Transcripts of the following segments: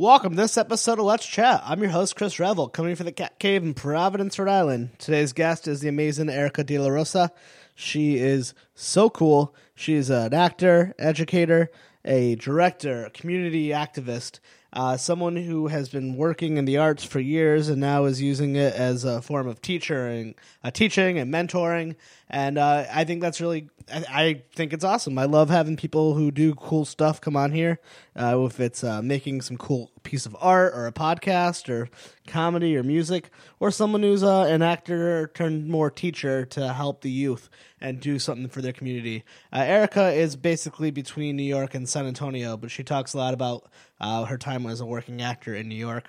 Welcome to this episode of Let's Chat. I'm your host, Chris Revel, coming from the Cat Cave in Providence, Rhode Island. Today's guest is the amazing Erica De La Rosa. She is so cool. She's an actor, educator, a director, a community activist, uh, someone who has been working in the arts for years and now is using it as a form of teacher and uh, teaching and mentoring. And uh, I think that's really, I, I, think it's awesome. I love having people who do cool stuff come on here. Uh, if it's uh, making some cool piece of art or a podcast or comedy or music, or someone who's uh, an actor turned more teacher to help the youth and do something for their community. Erica is basically between New York and San Antonio, but she talks a lot about her time as a working actor in New York.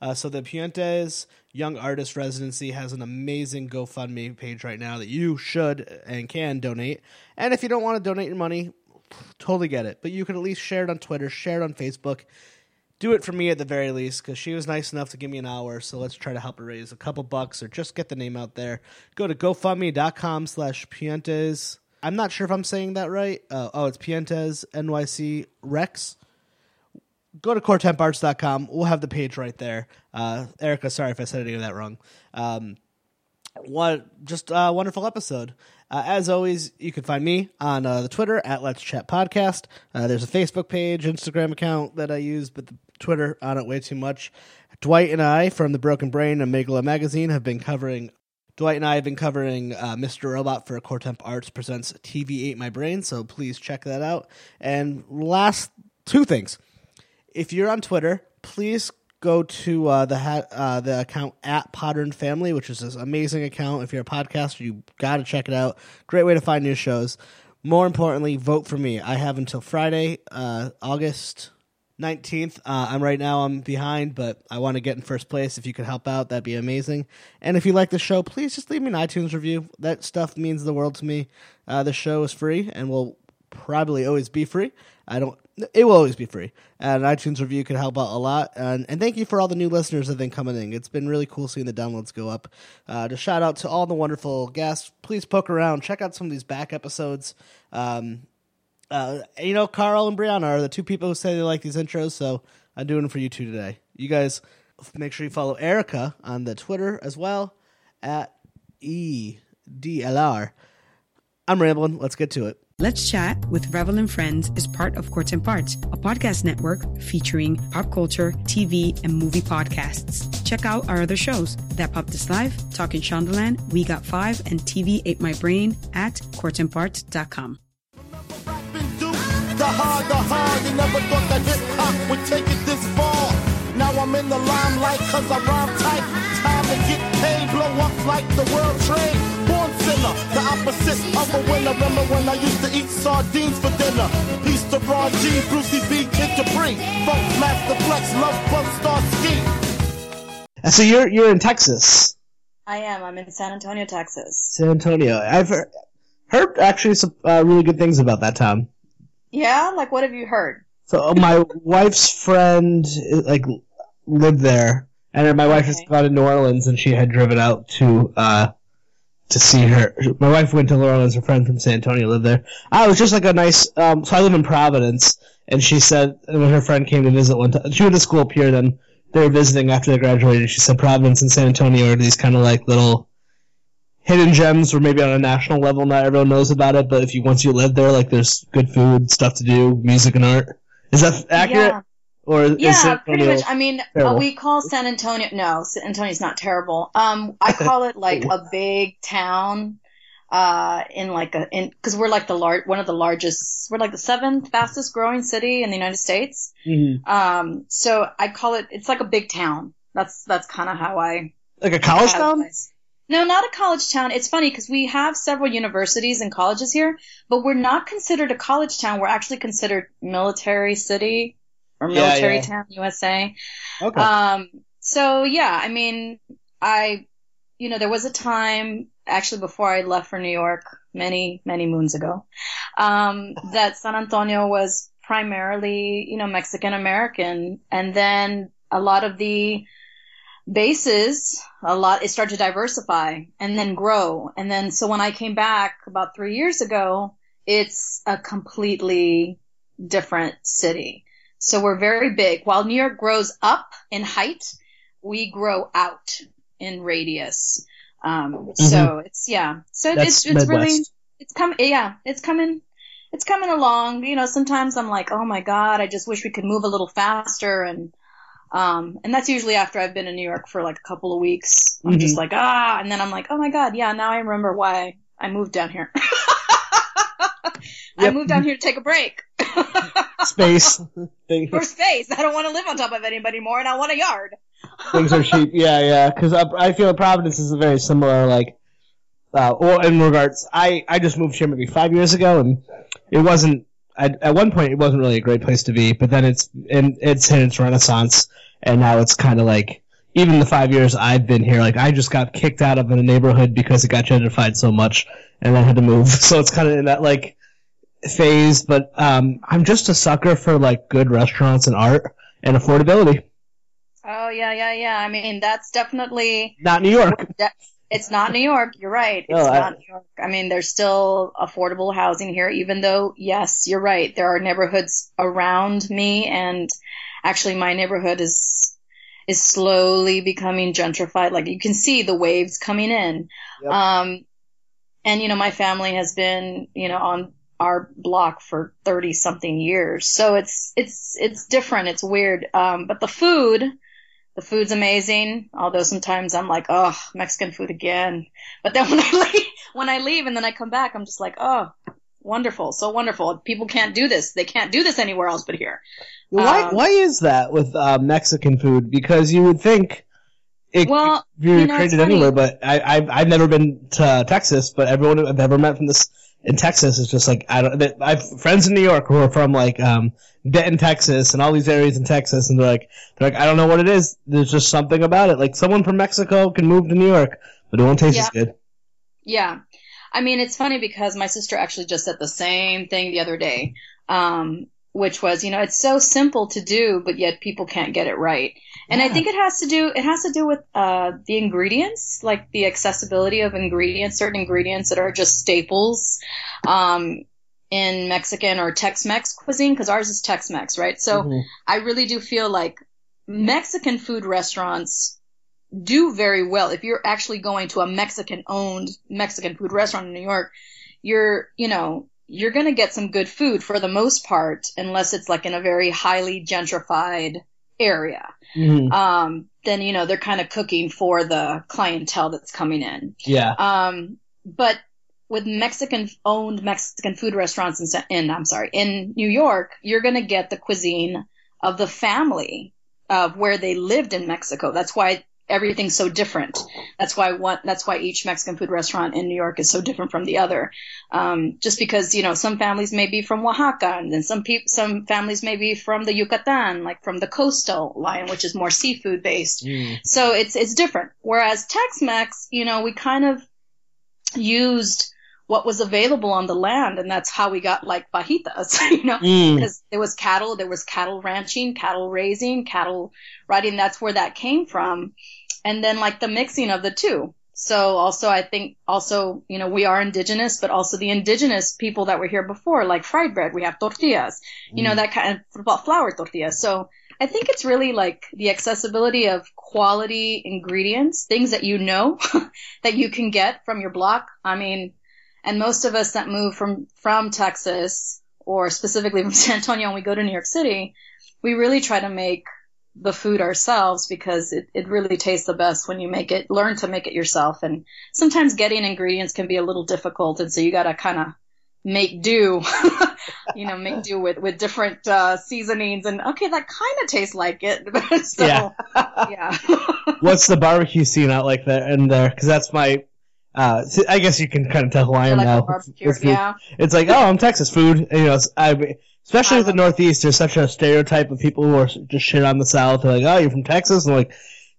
Uh, so the Puentes Young Artist Residency has an amazing GoFundMe page right now that you should and can donate. And if you don't want to donate your money, totally get it. But you can at least share it on Twitter, share it on Facebook. Do it for me at the very least because she was nice enough to give me an hour. So let's try to help her raise a couple bucks or just get the name out there. Go to GoFundMe.com slash Puentes. I'm not sure if I'm saying that right. Uh, oh, it's Puentes NYC Rex go to coretemparts.com. We'll have the page right there. Uh, Erica, sorry if I said any of that wrong. Um, what just a wonderful episode. Uh, as always, you can find me on uh, the Twitter at Let's Chat Podcast. Uh, there's a Facebook page, Instagram account that I use, but the Twitter on it way too much. Dwight and I from the Broken Brain and Megala Magazine have been covering. Dwight and I have been covering uh, Mr. Robot for Core Temp Arts presents TV Ate My Brain, so please check that out. And last two things if you're on Twitter, please go to uh, the ha- uh, the account at Podern Family, which is this amazing account. If you're a podcaster, you got to check it out. Great way to find new shows. More importantly, vote for me. I have until Friday, uh, August 19th. Uh, I'm right now I'm behind, but I want to get in first place. If you could help out, that'd be amazing. And if you like the show, please just leave me an iTunes review. That stuff means the world to me. Uh, the show is free and will probably always be free. I don't it will always be free. And an iTunes review could help out a lot. And, and thank you for all the new listeners that have been coming in. It's been really cool seeing the downloads go up. Uh, to shout out to all the wonderful guests, please poke around, check out some of these back episodes. Um, uh, you know, Carl and Brianna are the two people who say they like these intros, so I'm doing them for you two today. You guys make sure you follow Erica on the Twitter as well at EDLR. I'm rambling. Let's get to it. Let's Chat with Revel and Friends is part of Core Temp Arts, a podcast network featuring pop culture, TV, and movie podcasts. Check out our other shows, That Pop This Live, Talking Shondaland, We Got Five, and TV Ate My Brain at coretemparts.com. The hard, the hard, never thought that hip hop would take it this far. Now I'm in the limelight cause I rhyme tight. Time to get paid, blow up like the world trade sinner, the opposite of a winner. Remember when I used to eat sardines for dinner? Peace to Ron G, Brucey B, Kid Capri, Funk Master Flex, Love Bug Star Ski. And so you're you're in Texas. I am. I'm in San Antonio, Texas. San Antonio. I've heard, heard actually some uh, really good things about that town. Yeah, like what have you heard? So uh, my wife's friend like lived there, and my wife okay. just gone to New Orleans, and she had driven out to uh, to see her. My wife went to New Orleans. Her friend from San Antonio lived there. Ah, it was just like a nice. Um, so I live in Providence, and she said when her friend came to visit one time, she went to school up here. Then they were visiting after they graduated. She said Providence and San Antonio are these kind of like little hidden gems, or maybe on a national level not everyone knows about it, but if you once you live there, like there's good food, stuff to do, music and art. Is that accurate? Yeah. Or yeah, pretty much. I mean, uh, we call San Antonio. No, San Antonio's not terrible. Um, I call it like a big town. Uh, in like a in because we're like the large one of the largest. We're like the seventh fastest growing city in the United States. Mm-hmm. Um, so I call it. It's like a big town. That's that's kind of how I like a college town. No, not a college town. It's funny because we have several universities and colleges here, but we're not considered a college town. We're actually considered military city or Military yeah, yeah. Town, USA. Okay. Um, so yeah, I mean, I, you know, there was a time actually before I left for New York many, many moons ago, um, that San Antonio was primarily, you know, Mexican American. And then a lot of the bases, a lot, it started to diversify and then grow. And then, so when I came back about three years ago, it's a completely different city. So we're very big. While New York grows up in height, we grow out in radius. Um, mm-hmm. so it's, yeah. So That's it's, it's really, it's coming, yeah, it's coming, it's coming along. You know, sometimes I'm like, oh my God, I just wish we could move a little faster. And, um, and that's usually after I've been in New York for like a couple of weeks. I'm mm-hmm. just like, ah, and then I'm like, oh my God, yeah, now I remember why I moved down here. I moved down here to take a break. Space. For space. I don't want to live on top of anybody more, and I want a yard. Things are cheap. Yeah, yeah. Because I feel Providence is a very similar, like, uh, or in regards, I, I just moved here maybe five years ago, and it wasn't. I, at one point, it wasn't really a great place to be, but then it's in, it's in its renaissance, and now it's kind of like even the five years I've been here, like I just got kicked out of a neighborhood because it got gentrified so much, and I had to move. So it's kind of in that like phase. But um, I'm just a sucker for like good restaurants and art and affordability. Oh yeah, yeah, yeah. I mean, that's definitely not New York. It's not New York. You're right. It's no, not I, New York. I mean, there's still affordable housing here, even though, yes, you're right. There are neighborhoods around me, and actually, my neighborhood is is slowly becoming gentrified. Like you can see the waves coming in. Yep. Um, and you know, my family has been, you know, on our block for 30 something years. So it's, it's, it's different. It's weird. Um, but the food, the food's amazing. Although sometimes I'm like, oh, Mexican food again. But then when I leave, when I leave and then I come back, I'm just like, oh, wonderful. So wonderful. People can't do this. They can't do this anywhere else but here. Why, um, why is that with uh, Mexican food? Because you would think it well, be you know, created anywhere, but I, I've, I've never been to Texas, but everyone I've ever met from this in Texas is just like I don't. I have friends in New York who are from like um, Denton, Texas, and all these areas in Texas, and they're like, they're like, I don't know what it is. There's just something about it. Like someone from Mexico can move to New York, but it won't taste yeah. as good. Yeah, I mean it's funny because my sister actually just said the same thing the other day. Um, which was, you know, it's so simple to do, but yet people can't get it right. And yeah. I think it has to do, it has to do with, uh, the ingredients, like the accessibility of ingredients, certain ingredients that are just staples, um, in Mexican or Tex-Mex cuisine, because ours is Tex-Mex, right? So mm-hmm. I really do feel like Mexican food restaurants do very well. If you're actually going to a Mexican owned Mexican food restaurant in New York, you're, you know, you're going to get some good food for the most part, unless it's like in a very highly gentrified area. Mm-hmm. Um, then, you know, they're kind of cooking for the clientele that's coming in. Yeah. Um, but with Mexican owned Mexican food restaurants in, in, I'm sorry, in New York, you're going to get the cuisine of the family of where they lived in Mexico. That's why everything's so different. That's why one, that's why each Mexican food restaurant in New York is so different from the other. Um, just because, you know, some families may be from Oaxaca and then some people, some families may be from the Yucatan, like from the coastal line, which is more seafood based. Mm. So it's, it's different. Whereas Tex-Mex, you know, we kind of used, what was available on the land, and that's how we got like fajitas, you know, mm. because there was cattle, there was cattle ranching, cattle raising, cattle riding. That's where that came from and then like the mixing of the two. So also I think also, you know, we are indigenous, but also the indigenous people that were here before, like fried bread, we have tortillas, you mm. know, that kind of flour tortillas. So I think it's really like the accessibility of quality ingredients, things that you know that you can get from your block. I mean, and most of us that move from, from Texas or specifically from San Antonio and we go to New York City, we really try to make the food ourselves because it, it really tastes the best when you make it, learn to make it yourself. And sometimes getting ingredients can be a little difficult. And so you got to kind of make do, you know, make do with, with different, uh, seasonings and okay, that kind of tastes like it. so, yeah. yeah. What's the barbecue scene out like there in there? Cause that's my, uh, I guess you can kind of tell who I am like now. yeah. It's like, oh, I'm Texas food. And, you know, I, Especially with the Northeast, there's such a stereotype of people who are just shit on the South. They're like, "Oh, you're from Texas," and like,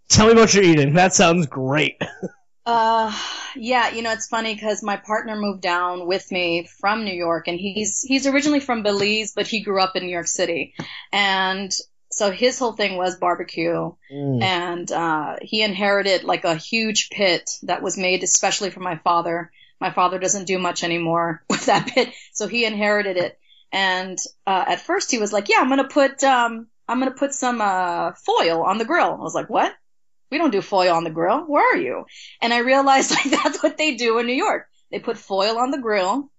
"Tell me what you're eating." That sounds great. uh, yeah, you know, it's funny because my partner moved down with me from New York, and he's he's originally from Belize, but he grew up in New York City, and so his whole thing was barbecue, mm. and uh, he inherited like a huge pit that was made especially for my father. My father doesn't do much anymore with that pit, so he inherited it And uh, at first he was like, "Yeah, I'm gonna put um, I'm gonna put some uh, foil on the grill." I was like, "What? We don't do foil on the grill. Where are you?" And I realized like that's what they do in New York. They put foil on the grill,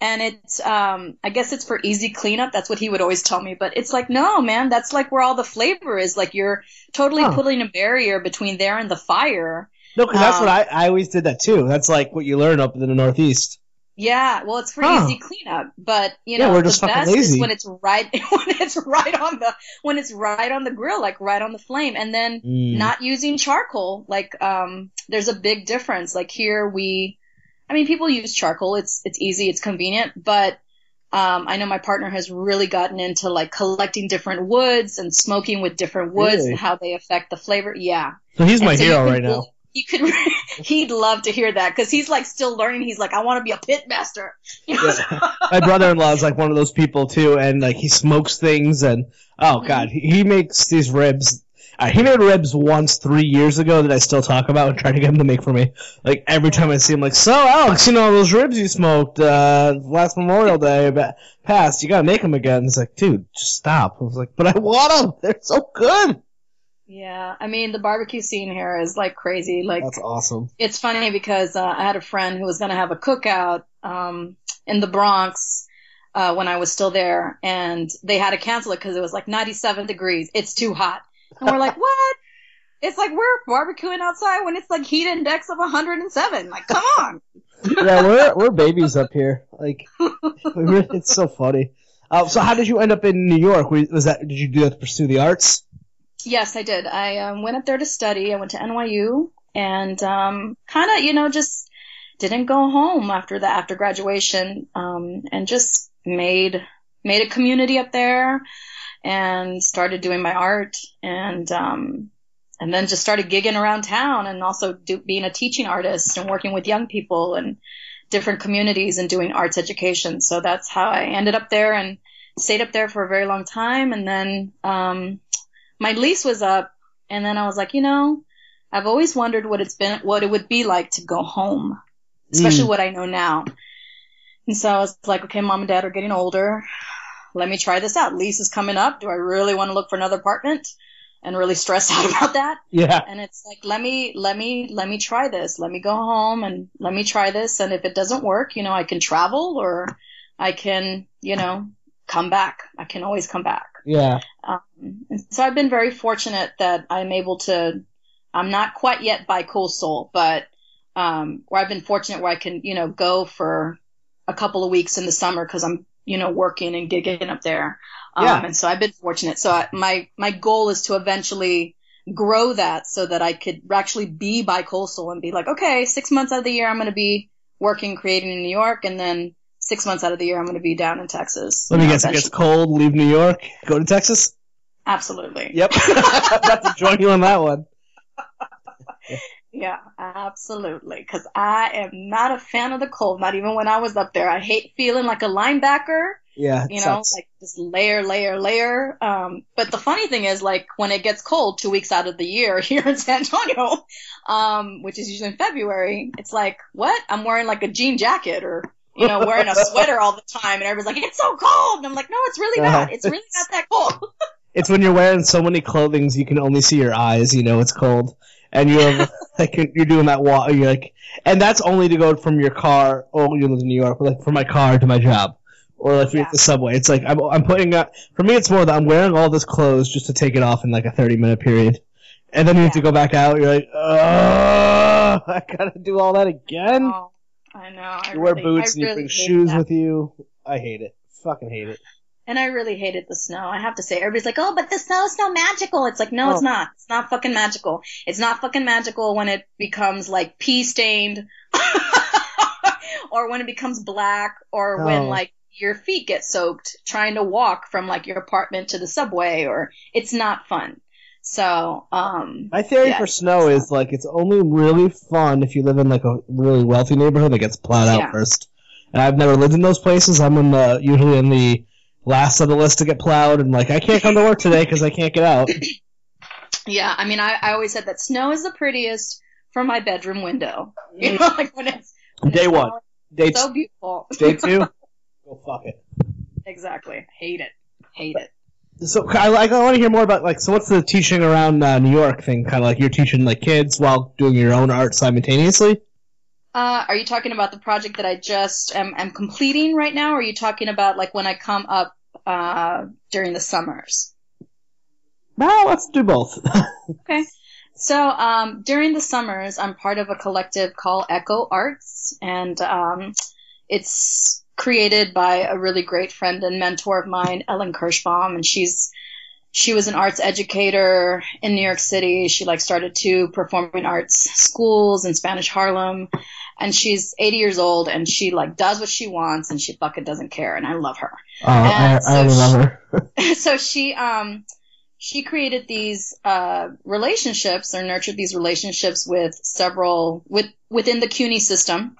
and it's um, I guess it's for easy cleanup. That's what he would always tell me. But it's like, no, man, that's like where all the flavor is. Like you're totally huh. putting a barrier between there and the fire. No, because that's um, what I, I always did that too. That's like what you learn up in the Northeast. Yeah, well, it's for huh. easy cleanup, but you know, yeah, the best lazy. is when it's right when it's right on the when it's right on the grill, like right on the flame, and then mm. not using charcoal. Like, um, there's a big difference. Like here, we, I mean, people use charcoal. It's it's easy, it's convenient, but um, I know my partner has really gotten into like collecting different woods and smoking with different woods really? and how they affect the flavor. Yeah. So he's my so hero right now he could he'd love to hear that because he's like still learning he's like i want to be a pit master you know? yeah. my brother-in-law is like one of those people too and like he smokes things and oh god he makes these ribs uh, he made ribs once three years ago that I still talk about and try to get him to make for me. Like every time I see him, like, so Alex, you know those ribs you smoked uh, last Memorial Day passed, you gotta make them again. It's like, dude, just stop. I was like, but I want them. They're so good. Yeah, I mean the barbecue scene here is like crazy. Like that's awesome. It's funny because uh, I had a friend who was going to have a cookout um, in the Bronx uh, when I was still there, and they had to cancel it because it was like 97 degrees. It's too hot, and we're like, what? It's like we're barbecuing outside when it's like heat index of 107. Like, come on. yeah, we're we're babies up here. Like, it's so funny. Uh, so, how did you end up in New York? Was that did you do that to pursue the arts? Yes, I did. I um, went up there to study. I went to NYU and um, kind of, you know, just didn't go home after the after graduation, um, and just made made a community up there, and started doing my art, and um, and then just started gigging around town, and also do, being a teaching artist and working with young people and different communities and doing arts education. So that's how I ended up there and stayed up there for a very long time, and then um, my lease was up and then I was like, you know, I've always wondered what it's been, what it would be like to go home, especially mm. what I know now. And so I was like, okay, mom and dad are getting older. Let me try this out. Lease is coming up. Do I really want to look for another apartment? And really stress out about that. Yeah. And it's like, let me, let me, let me try this. Let me go home and let me try this. And if it doesn't work, you know, I can travel or I can, you know, come back. I can always come back. Yeah. Um, so I've been very fortunate that I'm able to. I'm not quite yet bi-coastal, but um, where I've been fortunate where I can, you know, go for a couple of weeks in the summer because I'm, you know, working and gigging up there. Um, yeah. And so I've been fortunate. So I, my my goal is to eventually grow that so that I could actually be bi-coastal and be like, okay, six months out of the year I'm going to be working, creating in New York, and then six months out of the year, I'm going to be down in Texas. Let me guess, it gets cold, leave New York, go to Texas? Absolutely. Yep. About to join you on that one. yeah, absolutely. Because I am not a fan of the cold, not even when I was up there. I hate feeling like a linebacker. Yeah. You know, sucks. like just layer, layer, layer. Um, but the funny thing is, like, when it gets cold two weeks out of the year here in San Antonio, um, which is usually in February, it's like, what? I'm wearing like a jean jacket or you know, wearing a sweater all the time, and everybody's like, "It's so cold," and I'm like, "No, it's really uh-huh. not. It's really not that cold." it's when you're wearing so many clothings you can only see your eyes. You know it's cold, and you're like you're doing that walk. You're like, and that's only to go from your car. Oh, you live in New York, but like from my car to my job, or like yeah. the subway. It's like I'm I'm putting up. For me, it's more that I'm wearing all this clothes just to take it off in like a 30 minute period, and then you yeah. have to go back out. You're like, oh, I gotta do all that again. Oh. I know. I you wear boots I and you bring shoes that. with you. I hate it. Fucking hate it. And I really hated the snow. I have to say, everybody's like, "Oh, but the snow is so magical." It's like, no, oh. it's not. It's not fucking magical. It's not fucking magical when it becomes like pea stained, or when it becomes black, or oh. when like your feet get soaked trying to walk from like your apartment to the subway, or it's not fun. So, um, my theory yeah, for snow is like it's only really fun if you live in like a really wealthy neighborhood that gets plowed out yeah. first. And I've never lived in those places. I'm in the usually in the last on the list to get plowed, and like I can't come to work today because I can't get out. Yeah, I mean, I, I always said that snow is the prettiest from my bedroom window. You know, like when it's when day it's one, day so beautiful. Day two, go fuck it. exactly. Hate it. Hate it. So I, I want to hear more about like so what's the teaching around uh, New York thing? Kind of like you're teaching like kids while doing your own art simultaneously. Uh, are you talking about the project that I just am, am completing right now, or are you talking about like when I come up uh, during the summers? Well, let's do both. okay. So um, during the summers, I'm part of a collective called Echo Arts, and um, it's created by a really great friend and mentor of mine, Ellen Kirschbaum, and she's she was an arts educator in New York City. She like started two performing arts schools in Spanish Harlem, and she's 80 years old and she like does what she wants and she fucking doesn't care, and I love her. Oh, I, so I love her. so she um she created these uh, relationships or nurtured these relationships with several with within the CUNY system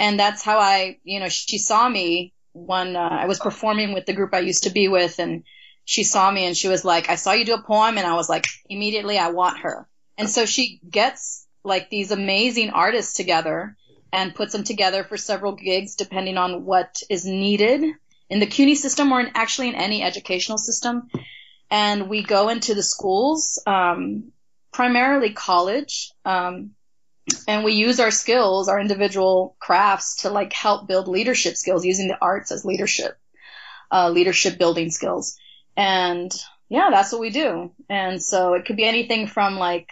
and that's how I, you know, she saw me when uh, I was performing with the group I used to be with, and she saw me and she was like, "I saw you do a poem," and I was like, immediately, I want her. And so she gets like these amazing artists together and puts them together for several gigs, depending on what is needed in the CUNY system or in, actually in any educational system. And we go into the schools, um, primarily college, um, and we use our skills, our individual crafts to like help build leadership skills using the arts as leadership, uh, leadership building skills. And yeah, that's what we do. And so it could be anything from like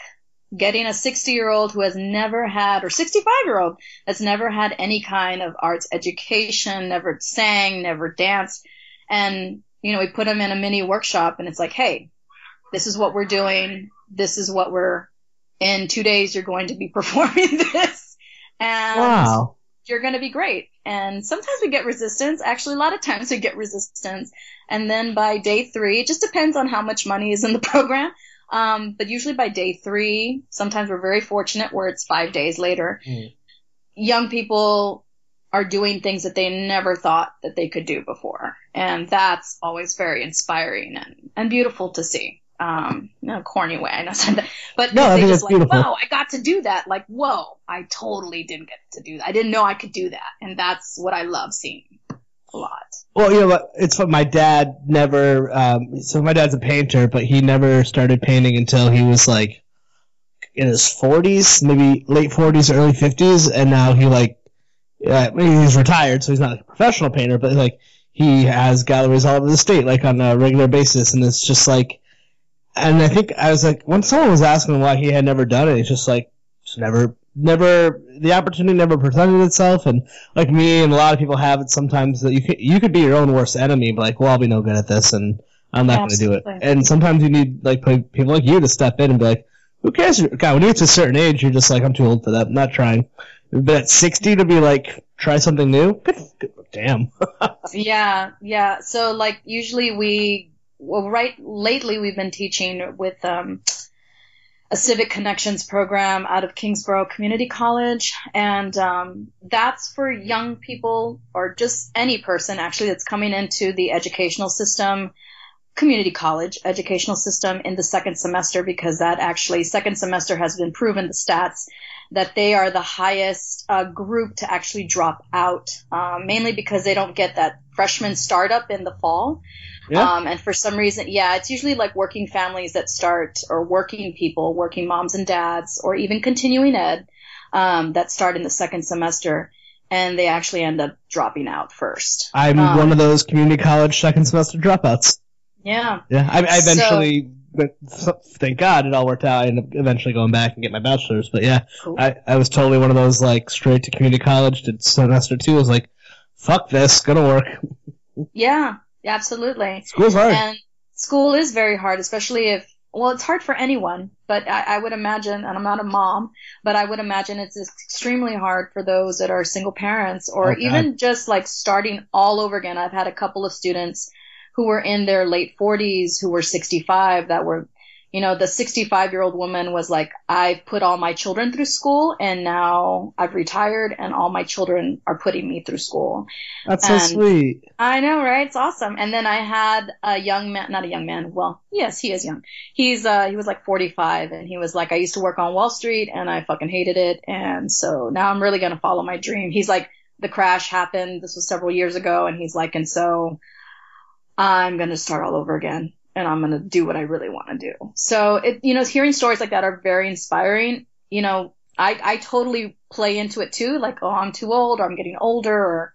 getting a 60 year old who has never had, or 65 year old that's never had any kind of arts education, never sang, never danced. And, you know, we put them in a mini workshop and it's like, hey, this is what we're doing. This is what we're in two days you're going to be performing this and wow. you're going to be great. And sometimes we get resistance. Actually, a lot of times we get resistance. And then by day three, it just depends on how much money is in the program. Um, but usually by day three, sometimes we're very fortunate where it's five days later. Mm. Young people are doing things that they never thought that they could do before. And that's always very inspiring and, and beautiful to see um, no corny way. I know that, but no, they just like, beautiful. whoa, I got to do that. Like, whoa, I totally didn't get to do that. I didn't know I could do that, and that's what I love seeing a lot. Well, you know, it's what my dad never. Um, so my dad's a painter, but he never started painting until he was like in his 40s, maybe late 40s, early 50s, and now he like, uh, he's retired, so he's not a professional painter, but like he has galleries all over the state, like on a regular basis, and it's just like and I think I was like, when someone was asking why he had never done it, it's just like, just never, never, the opportunity never presented itself. And like me and a lot of people have it sometimes that you could, you could be your own worst enemy, but like, well, I'll be no good at this and I'm not going to do it. And sometimes you need like people like you to step in and be like, who cares? God, when you get to a certain age, you're just like, I'm too old for that. I'm not trying. But at 60 to be like, try something new? Good, good damn. yeah, yeah. So like usually we well, right lately we've been teaching with um, a civic connections program out of Kingsborough Community College, and um, that's for young people or just any person actually that's coming into the educational system, community college educational system in the second semester because that actually second semester has been proven the stats that they are the highest uh, group to actually drop out, uh, mainly because they don't get that freshman startup in the fall. Yeah. Um, and for some reason, yeah, it's usually like working families that start, or working people, working moms and dads, or even continuing ed, um, that start in the second semester, and they actually end up dropping out first. I'm um, one of those community college second semester dropouts. Yeah. Yeah, I, I eventually, so, thank God it all worked out. I ended up eventually going back and get my bachelor's, but yeah, cool. I, I was totally one of those like straight to community college, did semester two, I was like, fuck this, gonna work. Yeah, absolutely. School's hard. And school is very hard, especially if, well, it's hard for anyone, but I, I would imagine, and I'm not a mom, but I would imagine it's extremely hard for those that are single parents or oh, even just like starting all over again. I've had a couple of students who were in their late 40s who were 65 that were you know, the 65 year old woman was like, I've put all my children through school and now I've retired and all my children are putting me through school. That's and so sweet. I know, right? It's awesome. And then I had a young man, not a young man. Well, yes, he is young. He's, uh, he was like 45 and he was like, I used to work on Wall Street and I fucking hated it. And so now I'm really going to follow my dream. He's like, the crash happened. This was several years ago. And he's like, and so I'm going to start all over again and I'm going to do what I really want to do. So it, you know, hearing stories like that are very inspiring. You know, I, I totally play into it too. Like, oh, I'm too old or I'm getting older or,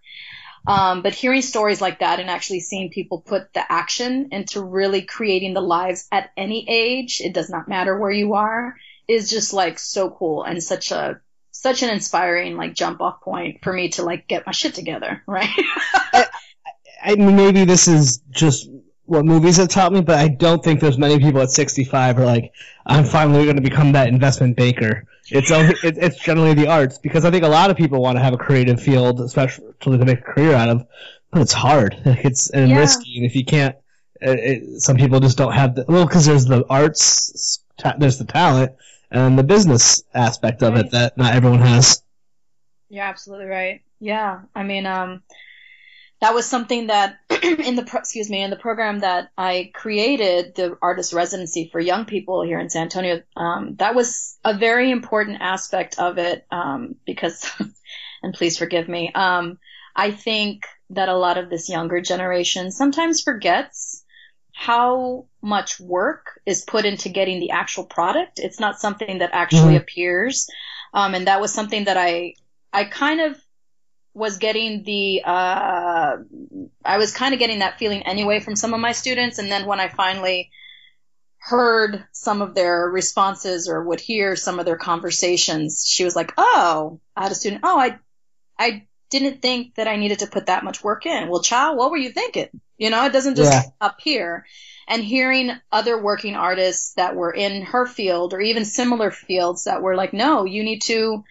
um, but hearing stories like that and actually seeing people put the action into really creating the lives at any age, it does not matter where you are, is just like so cool and such a such an inspiring like jump off point for me to like get my shit together, right? I, maybe this is just what movies have taught me, but I don't think there's many people at 65 are like, I'm finally going to become that investment banker. It's only, it, it's generally the arts because I think a lot of people want to have a creative field, especially to make a career out of, but it's hard. It's and yeah. risky, and if you can't, it, it, some people just don't have the well because there's the arts, ta- there's the talent, and the business aspect of right. it that not everyone has. You're absolutely right. Yeah, I mean, um, that was something that in the pro- excuse me in the program that I created the artist residency for young people here in San Antonio. Um, that was a very important aspect of it um, because, and please forgive me. Um, I think that a lot of this younger generation sometimes forgets how much work is put into getting the actual product. It's not something that actually mm-hmm. appears. Um, and that was something that I, I kind of was getting the, uh, I was kind of getting that feeling anyway from some of my students. And then when I finally heard some of their responses or would hear some of their conversations, she was like, Oh, I had a student. Oh, I, I didn't think that I needed to put that much work in. Well, child, what were you thinking? You know, it doesn't just yeah. appear. And hearing other working artists that were in her field or even similar fields that were like, no, you need to,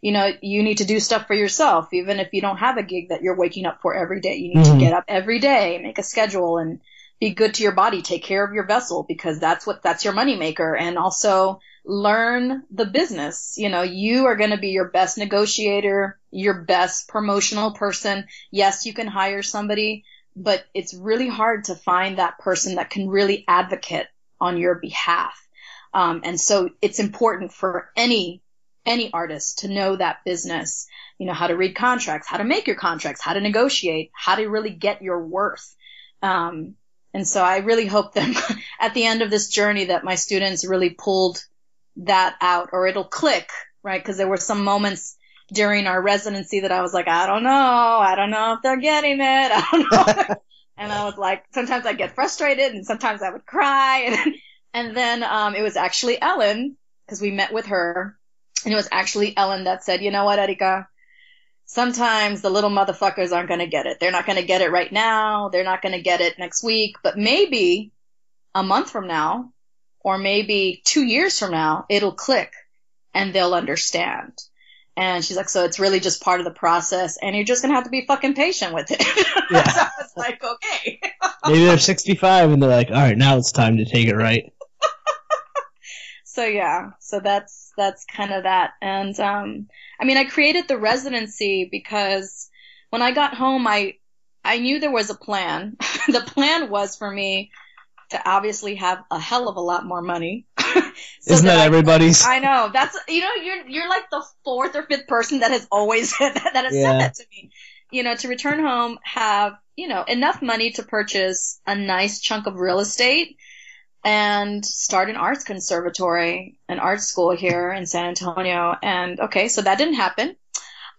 you know, you need to do stuff for yourself. Even if you don't have a gig that you're waking up for every day, you need mm-hmm. to get up every day, make a schedule and be good to your body, take care of your vessel because that's what, that's your moneymaker. And also learn the business. You know, you are going to be your best negotiator, your best promotional person. Yes, you can hire somebody, but it's really hard to find that person that can really advocate on your behalf. Um, and so it's important for any any artist to know that business, you know, how to read contracts, how to make your contracts, how to negotiate, how to really get your worth. Um, and so I really hope that at the end of this journey that my students really pulled that out or it'll click, right? Because there were some moments during our residency that I was like, I don't know. I don't know if they're getting it. I don't know. and I was like, sometimes I get frustrated and sometimes I would cry. And, and then, um, it was actually Ellen because we met with her and it was actually Ellen that said, you know what, Erica? Sometimes the little motherfuckers aren't going to get it. They're not going to get it right now. They're not going to get it next week, but maybe a month from now or maybe two years from now, it'll click and they'll understand. And she's like, so it's really just part of the process and you're just going to have to be fucking patient with it. Yeah. so I was like, okay. maybe they're 65 and they're like, all right, now it's time to take it right. so yeah, so that's, that's kind of that. And, um, I mean, I created the residency because when I got home, I, I knew there was a plan. the plan was for me to obviously have a hell of a lot more money. so Isn't that, that everybody's? I know. That's you know you're you're like the fourth or fifth person that has always that, that has yeah. said that to me. You know, to return home, have you know enough money to purchase a nice chunk of real estate and start an arts conservatory, an art school here in San Antonio. And okay, so that didn't happen.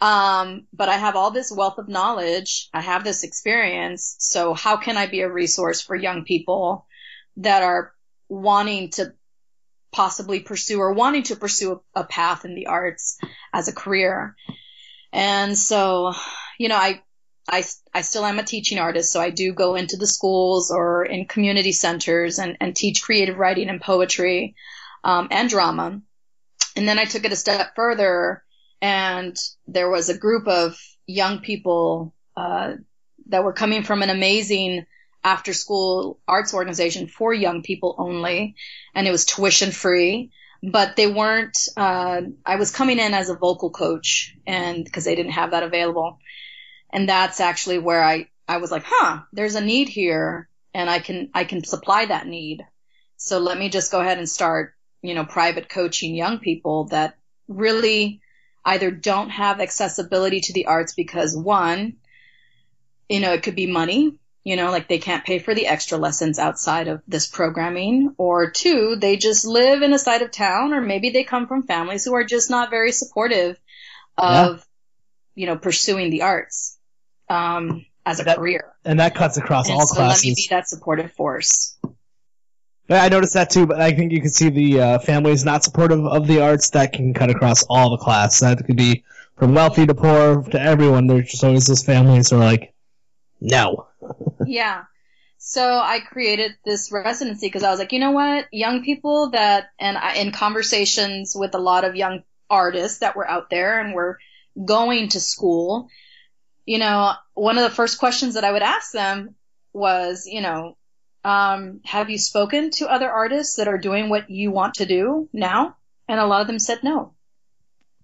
Um, but I have all this wealth of knowledge. I have this experience. So how can I be a resource for young people that are wanting to possibly pursue or wanting to pursue a, a path in the arts as a career. And so, you know, I, I, I still am a teaching artist, so I do go into the schools or in community centers and, and teach creative writing and poetry um, and drama. And then I took it a step further, and there was a group of young people uh, that were coming from an amazing after school arts organization for young people only, and it was tuition free. But they weren't. Uh, I was coming in as a vocal coach, and because they didn't have that available, and that's actually where I I was like, huh, there's a need here, and I can I can supply that need. So let me just go ahead and start, you know, private coaching young people that really either don't have accessibility to the arts because one, you know, it could be money you know, like they can't pay for the extra lessons outside of this programming, or two, they just live in a side of town, or maybe they come from families who are just not very supportive of, yeah. you know, pursuing the arts um, as a that, career. And that cuts across and all so classes. Let me be that supportive force. Yeah, I noticed that too, but I think you can see the uh, families not supportive of the arts that can cut across all the class. That could be from wealthy to poor to everyone. There's just always those families who are like, no. yeah. So I created this residency because I was like, you know what, young people that, and I, in conversations with a lot of young artists that were out there and were going to school, you know, one of the first questions that I would ask them was, you know, um, have you spoken to other artists that are doing what you want to do now? And a lot of them said no.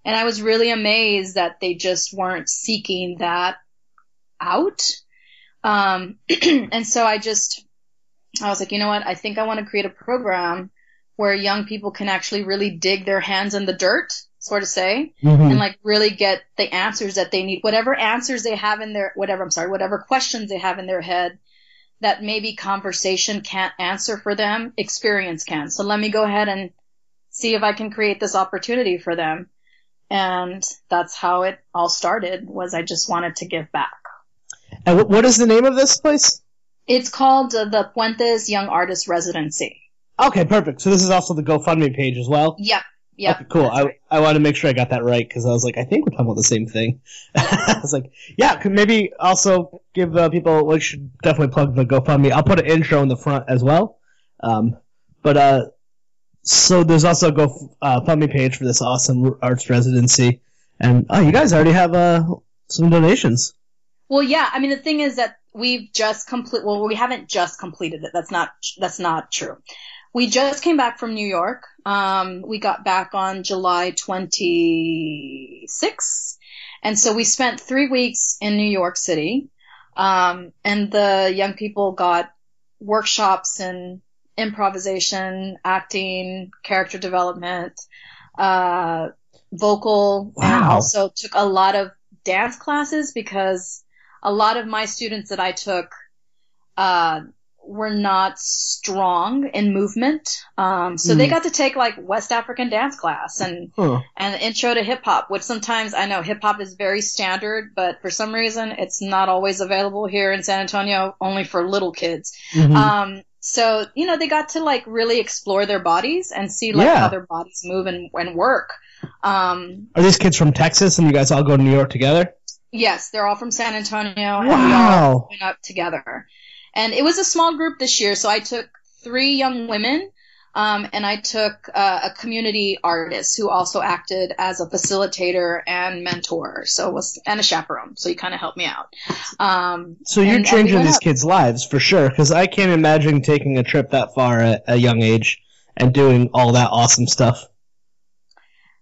And I was really amazed that they just weren't seeking that out. Um, and so I just, I was like, you know what? I think I want to create a program where young people can actually really dig their hands in the dirt, sort of say, mm-hmm. and like really get the answers that they need, whatever answers they have in their, whatever, I'm sorry, whatever questions they have in their head that maybe conversation can't answer for them, experience can. So let me go ahead and see if I can create this opportunity for them. And that's how it all started was I just wanted to give back. And what is the name of this place? It's called uh, the Puentes Young Artist Residency. Okay, perfect. So this is also the GoFundMe page as well? Yep. Yep. Okay, cool. I, right. I want to make sure I got that right because I was like, I think we're talking about the same thing. I was like, yeah, could maybe also give uh, people, we should definitely plug the GoFundMe. I'll put an intro in the front as well. Um, but, uh, so there's also a GoFundMe uh, page for this awesome arts residency. And, oh, you guys already have, uh, some donations. Well, yeah. I mean, the thing is that we've just complete, well, we haven't just completed it. That's not, that's not true. We just came back from New York. Um, we got back on July 26th. And so we spent three weeks in New York City. Um, and the young people got workshops in improvisation, acting, character development, uh, vocal, wow. and also took a lot of dance classes because a lot of my students that I took, uh, were not strong in movement. Um, so mm. they hmm. got to take like West African dance class and, huh. and intro to hip hop, which sometimes I know hip hop is very standard, but for some reason it's not always available here in San Antonio, only for little kids. Mm-hmm. Um, so, you know, they got to like really explore their bodies and see like yeah. how their bodies move and, and work. Um, Are these kids from Texas and you guys all go to New York together? Yes, they're all from San Antonio and wow. we all went up together. And it was a small group this year, so I took three young women, um, and I took uh, a community artist who also acted as a facilitator and mentor, so was and a chaperone. So he kind of helped me out. Um, so you're changing these up. kids' lives for sure, because I can't imagine taking a trip that far at a young age and doing all that awesome stuff.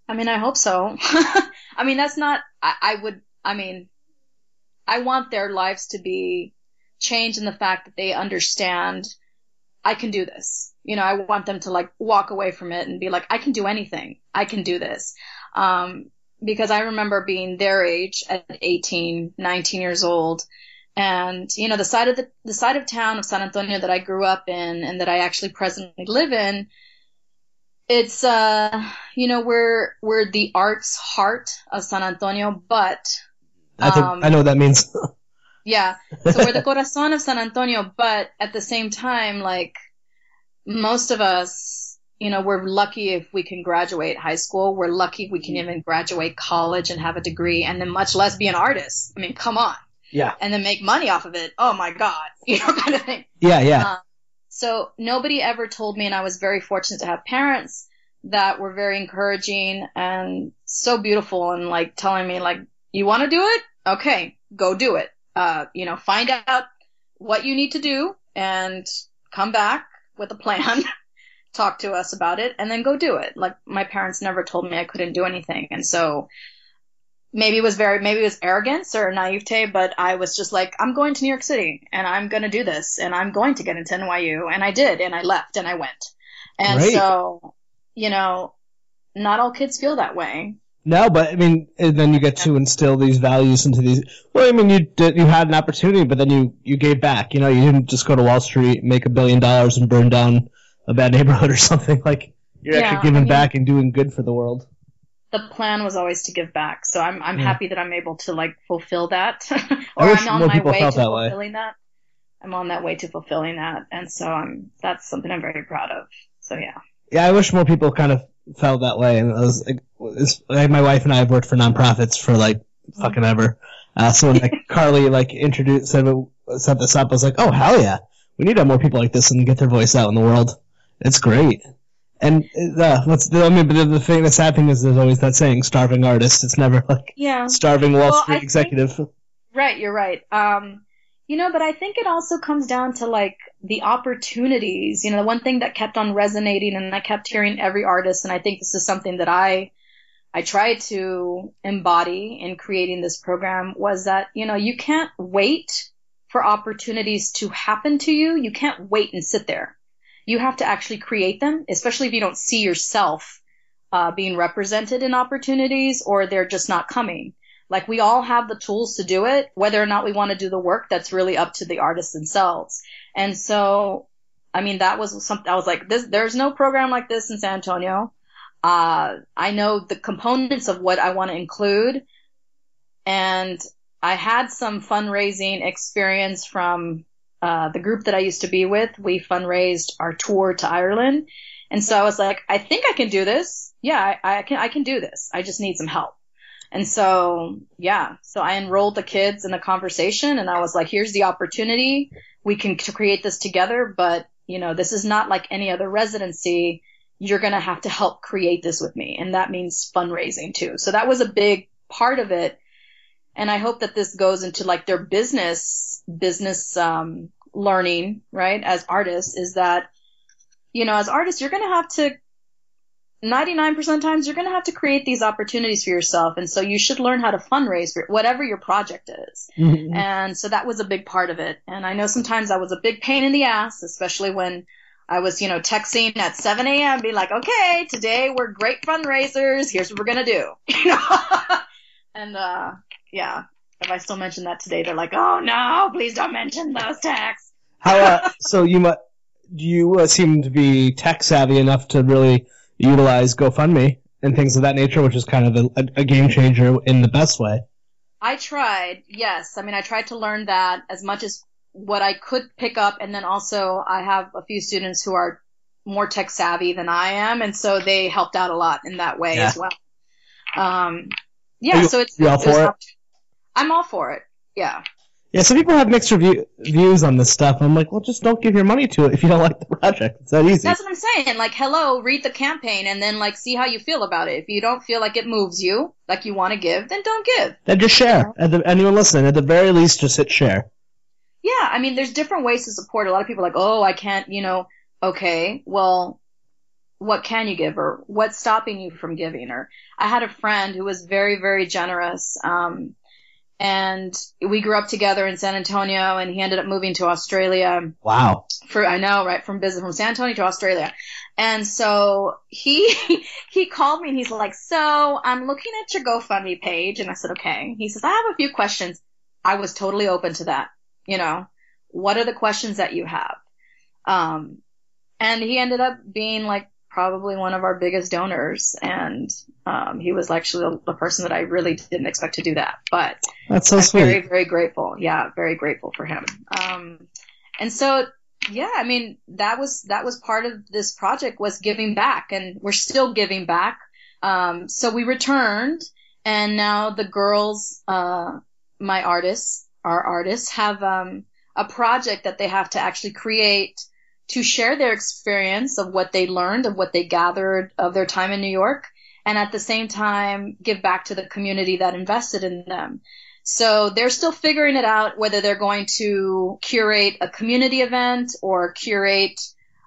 I mean, I hope so. I mean, that's not. I, I would. I mean, I want their lives to be change in the fact that they understand I can do this. You know, I want them to like walk away from it and be like, I can do anything. I can do this. Um, because I remember being their age at 18, 19 years old. And, you know, the side of the, the side of town of San Antonio that I grew up in and that I actually presently live in, it's, uh, you know, we're, we're the arts heart of San Antonio, but, um, I, think, I know what that means. Yeah. So we're the corazon of San Antonio, but at the same time, like most of us, you know, we're lucky if we can graduate high school. We're lucky we can even graduate college and have a degree and then much less be an artist. I mean, come on. Yeah. And then make money off of it. Oh my God. You know, kind of thing. Yeah, yeah. Um, so nobody ever told me, and I was very fortunate to have parents that were very encouraging and so beautiful and like telling me like, you want to do it? Okay, go do it uh, you know, find out what you need to do and come back with a plan, talk to us about it, and then go do it. Like my parents never told me I couldn't do anything, and so maybe it was very maybe it was arrogance or naivete, but I was just like, I'm going to New York City and I'm going to do this and I'm going to get into NYU, and I did, and I left and I went, and Great. so you know, not all kids feel that way. No, but I mean, then you get to instill these values into these. Well, I mean, you did, you had an opportunity, but then you you gave back. You know, you didn't just go to Wall Street, make a billion dollars, and burn down a bad neighborhood or something. Like you're yeah, actually giving I mean, back and doing good for the world. The plan was always to give back, so I'm I'm yeah. happy that I'm able to like fulfill that, or I'm on my way to fulfilling way. that. I'm on that way to fulfilling that, and so I'm that's something I'm very proud of. So yeah. Yeah, I wish more people kind of felt that way, and it was, like my wife and I have worked for nonprofits for like fucking ever. Uh, so when like Carly like introduced said set this up, I was like, oh hell yeah, we need to have more people like this and get their voice out in the world. It's great. And uh, what's the, I mean, but the thing, the sad thing is, there's always that saying, "starving artist." It's never like yeah. starving Wall well, Street I executive. Think, right, you're right. Um, you know, but I think it also comes down to like the opportunities. You know, the one thing that kept on resonating and I kept hearing every artist, and I think this is something that I I tried to embody in creating this program was that, you know, you can't wait for opportunities to happen to you. You can't wait and sit there. You have to actually create them, especially if you don't see yourself uh, being represented in opportunities or they're just not coming. Like we all have the tools to do it. Whether or not we want to do the work, that's really up to the artists themselves. And so, I mean, that was something I was like, this, there's no program like this in San Antonio. Uh, I know the components of what I want to include. And I had some fundraising experience from uh, the group that I used to be with. We fundraised our tour to Ireland. And so I was like, I think I can do this. Yeah, I, I can, I can do this. I just need some help. And so, yeah, so I enrolled the kids in the conversation and I was like, here's the opportunity. We can create this together, but you know, this is not like any other residency. You're going to have to help create this with me. And that means fundraising too. So that was a big part of it. And I hope that this goes into like their business, business, um, learning, right? As artists is that, you know, as artists, you're going to have to 99% of times you're going to have to create these opportunities for yourself. And so you should learn how to fundraise for whatever your project is. Mm-hmm. And so that was a big part of it. And I know sometimes I was a big pain in the ass, especially when I was, you know, texting at 7 a.m. being like, okay, today we're great fundraisers. Here's what we're going to do. You know? and, uh, yeah, if I still mention that today, they're like, oh no, please don't mention those texts. How, uh, so you, mu do you uh, seem to be tech savvy enough to really utilize GoFundMe and things of that nature, which is kind of a, a game changer in the best way. I tried, yes. I mean, I tried to learn that as much as what I could pick up, and then also I have a few students who are more tech savvy than I am, and so they helped out a lot in that way yeah. as well. Um, yeah, you, so it's, you all for it? I'm all for it. Yeah. Yeah, some people have mixed review, views on this stuff. I'm like, well, just don't give your money to it if you don't like the project. It's that easy. That's what I'm saying. Like, hello, read the campaign and then like see how you feel about it. If you don't feel like it moves you, like you want to give, then don't give. Then just share. At the, anyone listening, at the very least, just hit share. Yeah, I mean, there's different ways to support. A lot of people are like, oh, I can't, you know, okay, well, what can you give or what's stopping you from giving? Or I had a friend who was very, very generous. Um, and we grew up together in San Antonio and he ended up moving to Australia. Wow. For I know, right, from business from San Antonio to Australia. And so he he called me and he's like, "So, I'm looking at your GoFundMe page." And I said, "Okay." He says, "I have a few questions." I was totally open to that. You know, what are the questions that you have? Um and he ended up being like probably one of our biggest donors, and um, he was actually the, the, person that I really didn't expect to do that. But that's so I'm sweet. Very, very grateful. Yeah, very grateful for him. Um, and so, yeah, I mean, that was that was part of this project was giving back, and we're still giving back. Um, so we returned, and now the girls, uh, my artists, our artists, have um, a project that they have to actually create to share their experience of what they learned, of what they gathered of their time in New York, and at the same time give back to the community that invested in them. So they're still figuring it out whether they're going to curate a community event or curate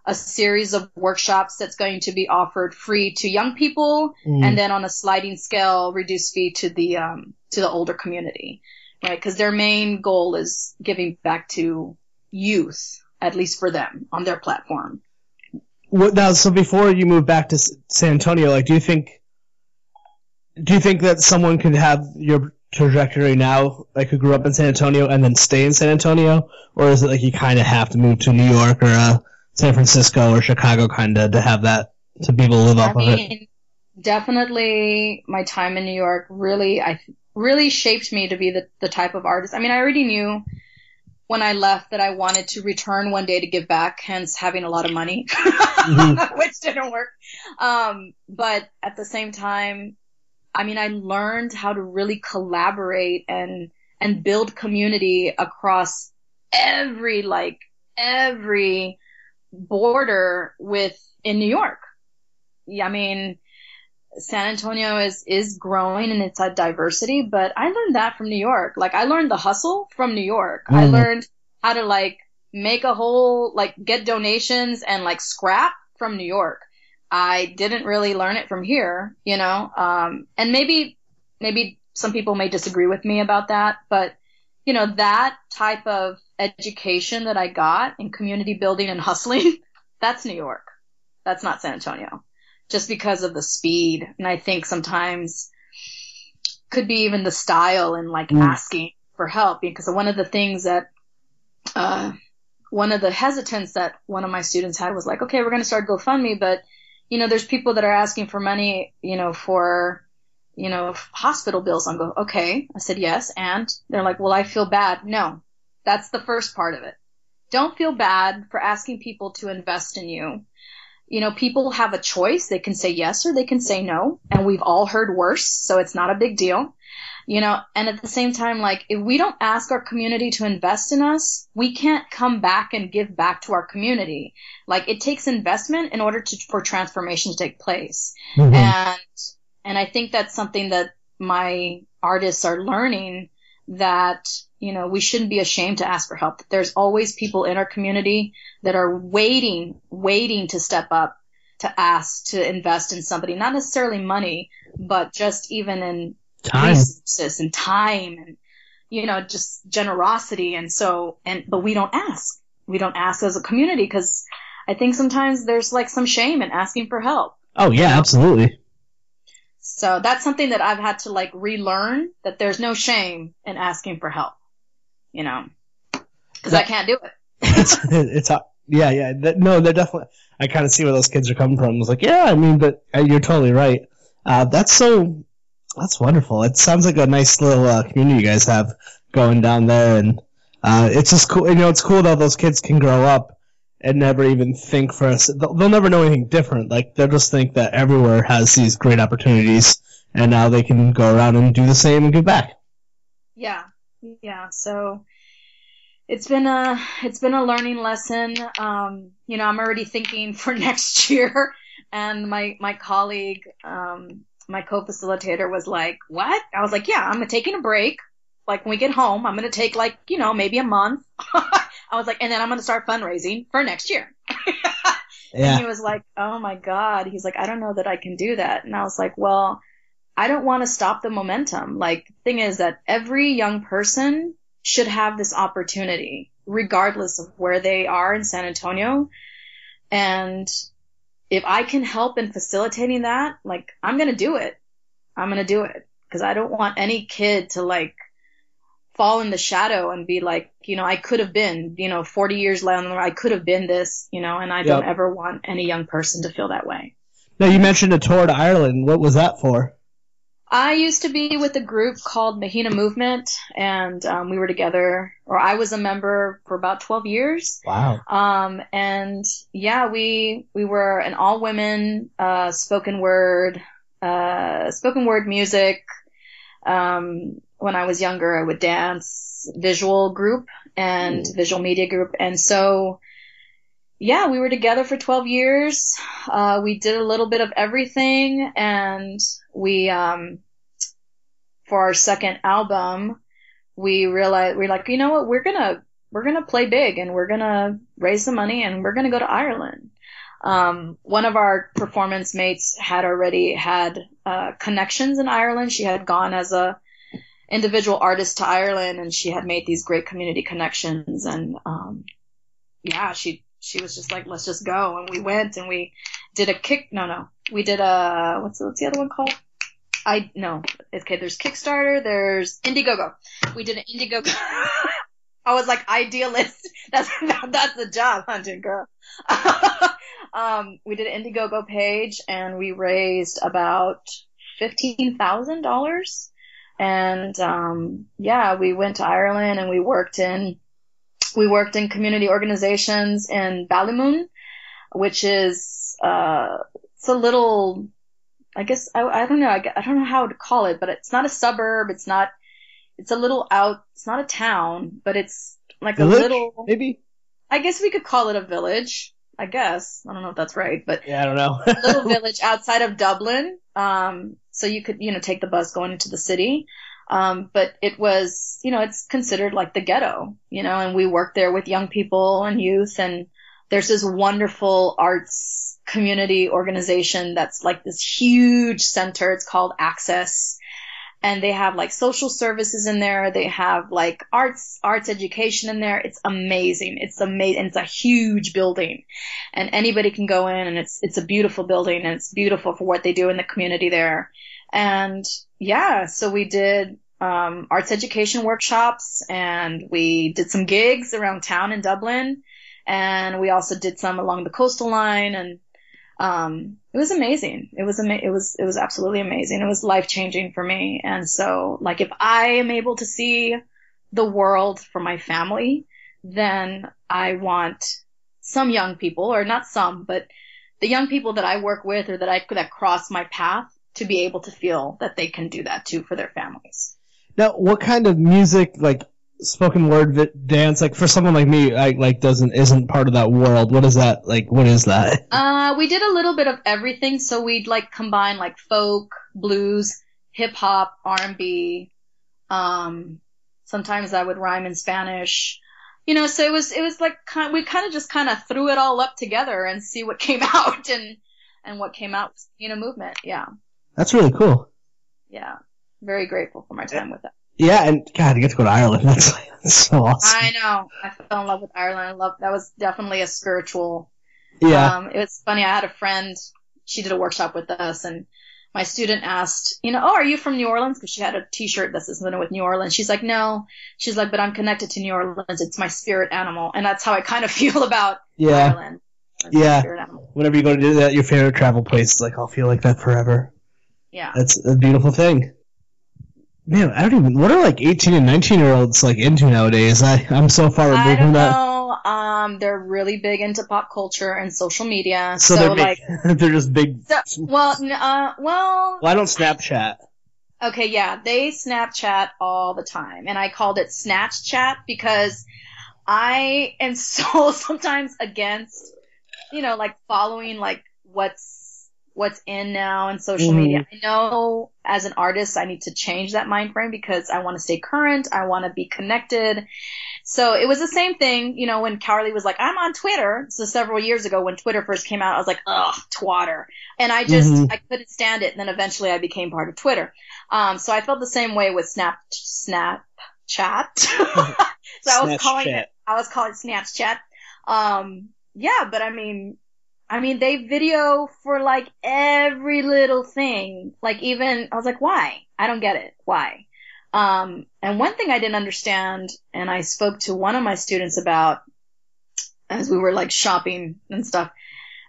a series of workshops that's going to be offered free to young people mm. and then on a sliding scale reduced fee to the um, to the older community right because their main goal is giving back to youth at least for them on their platform. What, now, so before you move back to San Antonio, like, do you think do you think that someone could have your trajectory now, like who grew up in San Antonio and then stay in San Antonio, or is it like you kind of have to move to New York or uh, San Francisco or Chicago, kind of to have that to be able to live off mean, of it? Definitely, my time in New York really, I really shaped me to be the the type of artist. I mean, I already knew when I left that I wanted to return one day to give back, hence having a lot of money, mm-hmm. which didn't work. Um, but at the same time, I mean, I learned how to really collaborate and, and build community across every, like, every border with, in New York. Yeah, I mean, San Antonio is, is growing and it's a diversity, but I learned that from New York. Like I learned the hustle from New York. Mm. I mm-hmm. learned how to like make a whole, like get donations and like scrap from New York. I didn't really learn it from here, you know, um, and maybe, maybe some people may disagree with me about that, but you know, that type of education that I got in community building and hustling, that's New York. That's not San Antonio just because of the speed. And I think sometimes could be even the style and like mm. asking for help because one of the things that, uh, one of the hesitance that one of my students had was like, okay, we're going to start GoFundMe, but you know, there's people that are asking for money, you know, for, you know, hospital bills. I'm go, okay. I said yes. And they're like, well, I feel bad. No, that's the first part of it. Don't feel bad for asking people to invest in you you know, people have a choice. They can say yes or they can say no. And we've all heard worse. So it's not a big deal. You know, and at the same time, like, if we don't ask our community to invest in us, we can't come back and give back to our community. Like, it takes investment in order to, for transformation to take place. Mm-hmm. And, and I think that's something that my artists are learning that you know, we shouldn't be ashamed to ask for help. There's always people in our community that are waiting, waiting to step up, to ask, to invest in somebody, not necessarily money, but just even in time. resources and time and, you know, just generosity. And so, and, but we don't ask. We don't ask as a community because I think sometimes there's like some shame in asking for help. Oh yeah, absolutely. So that's something that I've had to like relearn that there's no shame in asking for help you know, because I can't do it. it's, it's yeah, yeah. That, no, they're definitely. I kind of see where those kids are coming from. I was like, yeah, I mean, but uh, you're totally right. Uh, that's so. That's wonderful. It sounds like a nice little uh, community you guys have going down there, and uh, it's just cool. You know, it's cool that those kids can grow up and never even think for us. They'll, they'll never know anything different. Like they'll just think that everywhere has these great opportunities, and now they can go around and do the same and give back. Yeah, yeah, so it's been a it's been a learning lesson. Um, you know, I'm already thinking for next year, and my my colleague, um, my co-facilitator was like, "What?" I was like, "Yeah, I'm taking a break. Like when we get home, I'm gonna take like you know maybe a month." I was like, and then I'm gonna start fundraising for next year. yeah. And he was like, "Oh my god," he's like, "I don't know that I can do that," and I was like, "Well." I don't want to stop the momentum. Like, the thing is that every young person should have this opportunity, regardless of where they are in San Antonio. And if I can help in facilitating that, like, I'm going to do it. I'm going to do it. Cause I don't want any kid to like fall in the shadow and be like, you know, I could have been, you know, 40 years later, I could have been this, you know, and I yep. don't ever want any young person to feel that way. Now you mentioned a tour to Ireland. What was that for? I used to be with a group called Mahina Movement, and um, we were together, or I was a member for about 12 years. Wow. Um, and yeah, we we were an all women uh, spoken word uh, spoken word music. Um, when I was younger, I would dance visual group and mm. visual media group, and so yeah, we were together for 12 years. Uh, we did a little bit of everything and we, um, for our second album, we realized, we're like, you know what, we're gonna, we're gonna play big and we're gonna raise some money and we're gonna go to Ireland. Um, one of our performance mates had already had, uh, connections in Ireland. She had gone as a, individual artist to Ireland and she had made these great community connections and, um, yeah, she she was just like, let's just go. And we went and we did a kick. No, no, we did a, what's, what's the other one called? I no. Okay, there's Kickstarter. There's Indiegogo. We did an Indiegogo. I was like idealist. That's that's the job hunting girl. um, we did an Indiegogo page and we raised about fifteen thousand dollars. And um, yeah, we went to Ireland and we worked in we worked in community organizations in Ballymun, which is uh, it's a little I guess I, I don't know I, I don't know how to call it, but it's not a suburb. It's not it's a little out. It's not a town, but it's like Village, a little. maybe. I guess we could call it a village. I guess I don't know if that's right, but Yeah, I don't know. a little village outside of Dublin. Um, so you could you know take the bus going into the city. Um, but it was you know it's considered like the ghetto, you know, and we worked there with young people and youth, and there's this wonderful arts community organization that's like this huge center. It's called Axis and they have like social services in there. They have like arts, arts education in there. It's amazing. It's amazing. It's a huge building and anybody can go in and it's, it's a beautiful building and it's beautiful for what they do in the community there. And yeah, so we did, um, arts education workshops and we did some gigs around town in Dublin and we also did some along the coastal line and um, it was amazing. It was ama- it was it was absolutely amazing. It was life changing for me. And so, like, if I am able to see the world for my family, then I want some young people, or not some, but the young people that I work with or that I that cross my path to be able to feel that they can do that too for their families. Now, what kind of music, like spoken word vi- dance, like for someone like me, I like doesn't isn't part of that world. What is that like? What is that? Uh, we did a little bit of everything. So we'd like combine like folk, blues, hip hop, R and B. Um, sometimes I would rhyme in Spanish. You know, so it was it was like kind we kind of just kind of threw it all up together and see what came out and and what came out was you know movement. Yeah, That's really cool. yeah. Very grateful for my time with that. Yeah, and God, you get to go to Ireland. That's, that's so awesome. I know. I fell in love with Ireland. I love that was definitely a spiritual yeah. Um, it was funny. I had a friend. She did a workshop with us, and my student asked, you know, oh, are you from New Orleans? Because she had a T-shirt that says something with New Orleans. She's like, no. She's like, but I'm connected to New Orleans. It's my spirit animal, and that's how I kind of feel about Yeah. Ireland. It's Yeah. Whenever you go to do that, your favorite travel place, like I'll feel like that forever. Yeah. That's a beautiful thing. Man, I don't even. What are like eighteen and nineteen year olds like into nowadays? I I'm so far I removed don't from that. know. Um, they're really big into pop culture and social media. So, So, they're like, they're just big. so, well, uh, well, Well, I don't Snapchat. Okay, yeah, they Snapchat all the time, and I called it Snatch Chat because I am so sometimes against, you know, like following like what's what's in now in social Mhm. media. I know as an artist I need to change that mind frame because I want to stay current, I want to be connected. So it was the same thing, you know, when Carly was like, I'm on Twitter. So several years ago when Twitter first came out, I was like, ugh, twatter. And I just, Mhm. I couldn't stand it. And then eventually I became part of Twitter. Um, so I felt the same way with Snap, Snapchat. so I was calling it, I was calling it Snapchat. Um, yeah, but I mean, I mean, they video for like every little thing. Like even, I was like, why? I don't get it. Why? Um, and one thing I didn't understand, and I spoke to one of my students about as we were like shopping and stuff.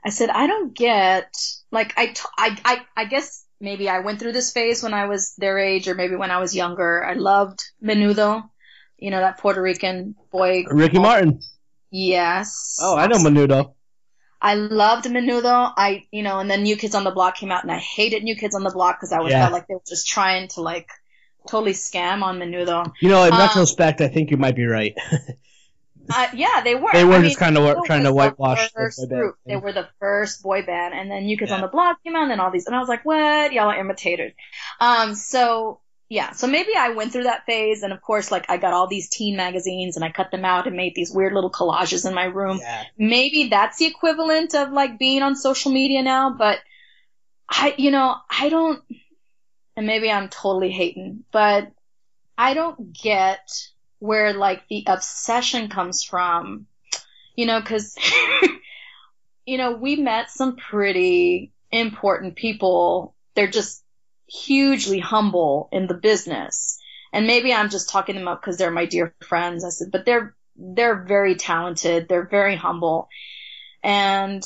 I said, I don't get, like, I, t- I, I, I guess maybe I went through this phase when I was their age or maybe when I was younger. I loved Menudo, you know, that Puerto Rican boy. Ricky Martin. Yes. Oh, I know Menudo. I loved Menudo. I, you know, and then New Kids on the Block came out, and I hated New Kids on the Block because I always Yeah. felt like they were just trying to like totally scam on Menudo. You know, in Um, retrospect, I think you might be right. Uh, yeah, they were. They were I just kinda wa- trying to whitewash the group. They were the first boy band, and then New Kids on the Block came out, and then all these, and I was like, what? Y'all are imitators. Um, so yeah, so maybe I went through that phase, and of course, like I got all these teen magazines, and I cut them out and made these weird little collages in my room. yeah. maybe that's the equivalent of like being on social media now, but I, you know, I don't, and maybe I'm totally hating, but I don't get where like the obsession comes from, you know, cause, you know, we met some pretty important people. They're just hugely humble in the business. And maybe I'm just talking them up because they're my dear friends. I said, but they're, they're very talented. They're very humble. And,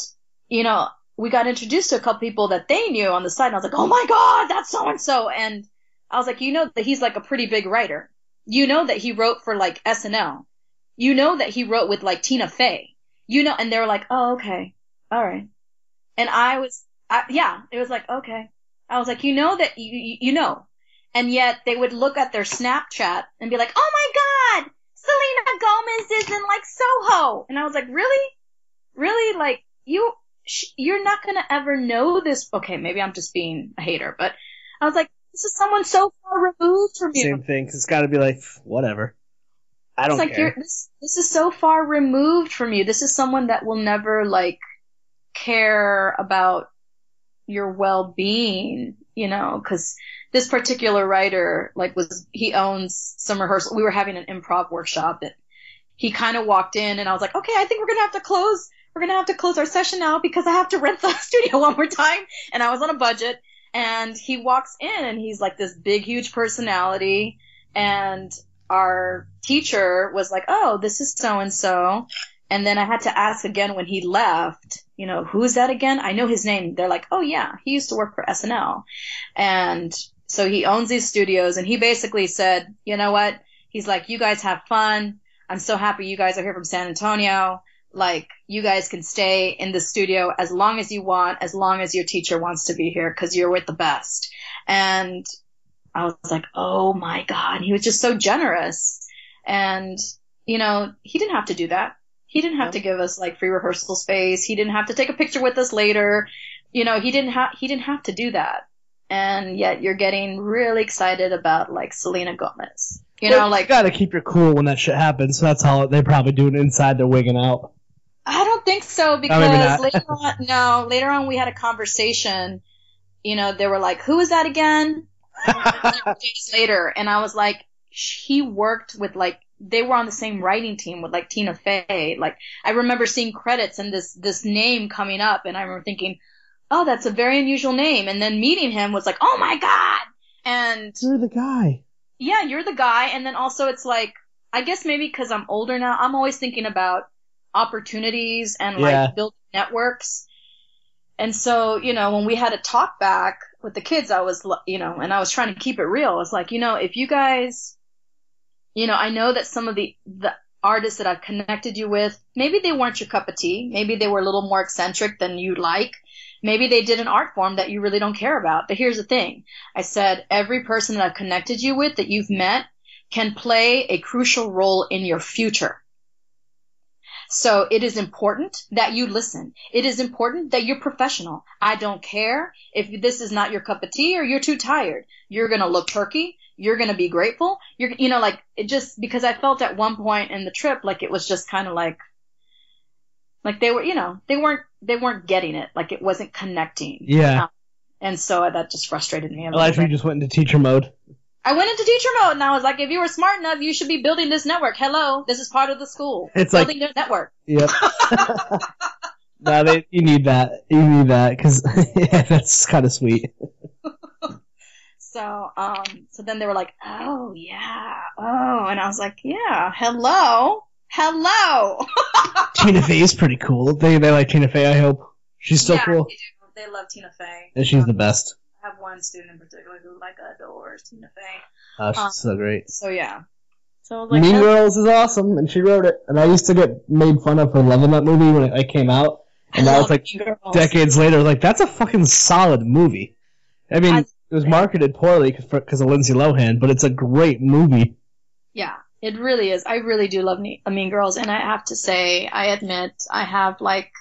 you know, we got introduced to a couple people that they knew on the side. And I was like, oh my God, that's so and so. And I was like, you know that he's like a pretty big writer. You know that he wrote for like SNL. You know that he wrote with like Tina Fey. You know, and they were like, oh, okay. All right. And I was, I, yeah, it was like, okay. I was like, you know that you, you know. And yet they would look at their Snapchat and be like, oh my God, Selena Gomez is in like Soho. And I was like, really? Really? Like, you, you're not going to ever know this. Okay, maybe I'm just being a hater, but I was like, this is someone so far removed from you. Same thing, cause it's gotta be like, whatever. I don't it's like care. You're, this, this is so far removed from you. This is someone that will never like care about your well-being, you know, cause this particular writer, like was, he owns some rehearsal. We were having an improv workshop and he kind of walked in and I was like, okay, I think we're going to have to close. We're going to have to close our session now because I have to rent the studio one more time. And I was on a budget and he walks in and he's like this big, huge personality. And our teacher was like, oh, this is so and so. And then I had to ask again when he left, you know, who's that again? I know his name. They're like, oh yeah, he used to work for SNL. And so he owns these studios and he basically said, you know what? He's like, you guys have fun. I'm so happy you guys are here from San Antonio. Like, you guys can stay in the studio as long as you want, as long as your teacher wants to be here because you're with the best. And I was like, oh my God. He was just so generous. And, you know, he didn't have to do that. He didn't have to give us like free rehearsal space. He didn't have to take a picture with us later. You know, he didn't have, he didn't have to do that. And yet you're getting really excited about like Selena Gomez. You well, know, like. You gotta keep your cool when that shit happens. So that's how they probably do it inside. They're wigging out. I don't think so because oh, later on, no, later on we had a conversation. You know, they were like, "Who is that again?" days later, and I was like, "He worked with like they were on the same writing team with like Tina Fey. Like I remember seeing credits and this this name coming up, and I remember thinking, "Oh, that's a very unusual name." And then meeting him was like, "Oh my god!" And you're the guy. Yeah, you're the guy. And then also it's like, I guess maybe because I'm older now, I'm always thinking about opportunities and yeah. like building networks. And so, you know, when we had a talk back with the kids, I was, you know, and I was trying to keep it real. It's like, you know, if you guys, you know, I know that some of the, the artists that I've connected you with, maybe they weren't your cup of tea. Maybe they were a little more eccentric than you like. Maybe they did an art form that you really don't care about. But here's the thing. I said, every person that I've connected you with that you've met can play a crucial role in your future. So it is important that you listen. It is important that you're professional. I don't care if this is not your cup of tea or you're too tired. You're going to look perky. You're going to be grateful. You're, you know, like it just because I felt at one point in the trip, like it was just kind of like, like they were, you know, they weren't, they weren't getting it. Like it wasn't connecting. Yeah. Um, and so that just frustrated me. Well, you just went into teacher mode. I went into teacher mode and I was like, if you were smart enough, you should be building this network. Hello, this is part of the school. It's building like, network. Yep. no, they, you need that. You need that because yeah, that's kind of sweet. So, um, so then they were like, oh yeah, oh, and I was like, yeah, hello, hello. Tina Fey is pretty cool. They they like Tina Fey. I hope she's still yeah, cool. They, do. they love Tina Fey. And she's the best I have one student in particular who like adores Tina Fey. Oh, she's um, so great. So yeah. So like, mean Girls is awesome, and she wrote it. And I used to get made fun of for loving that movie when it, came out, and now it's like decades later. Like that's a fucking solid movie. I mean, I, it was marketed poorly because of Lindsay Lohan, but it's a great movie. Yeah, it really is. I really do love Mean Girls, and I have to say, I admit, I have like,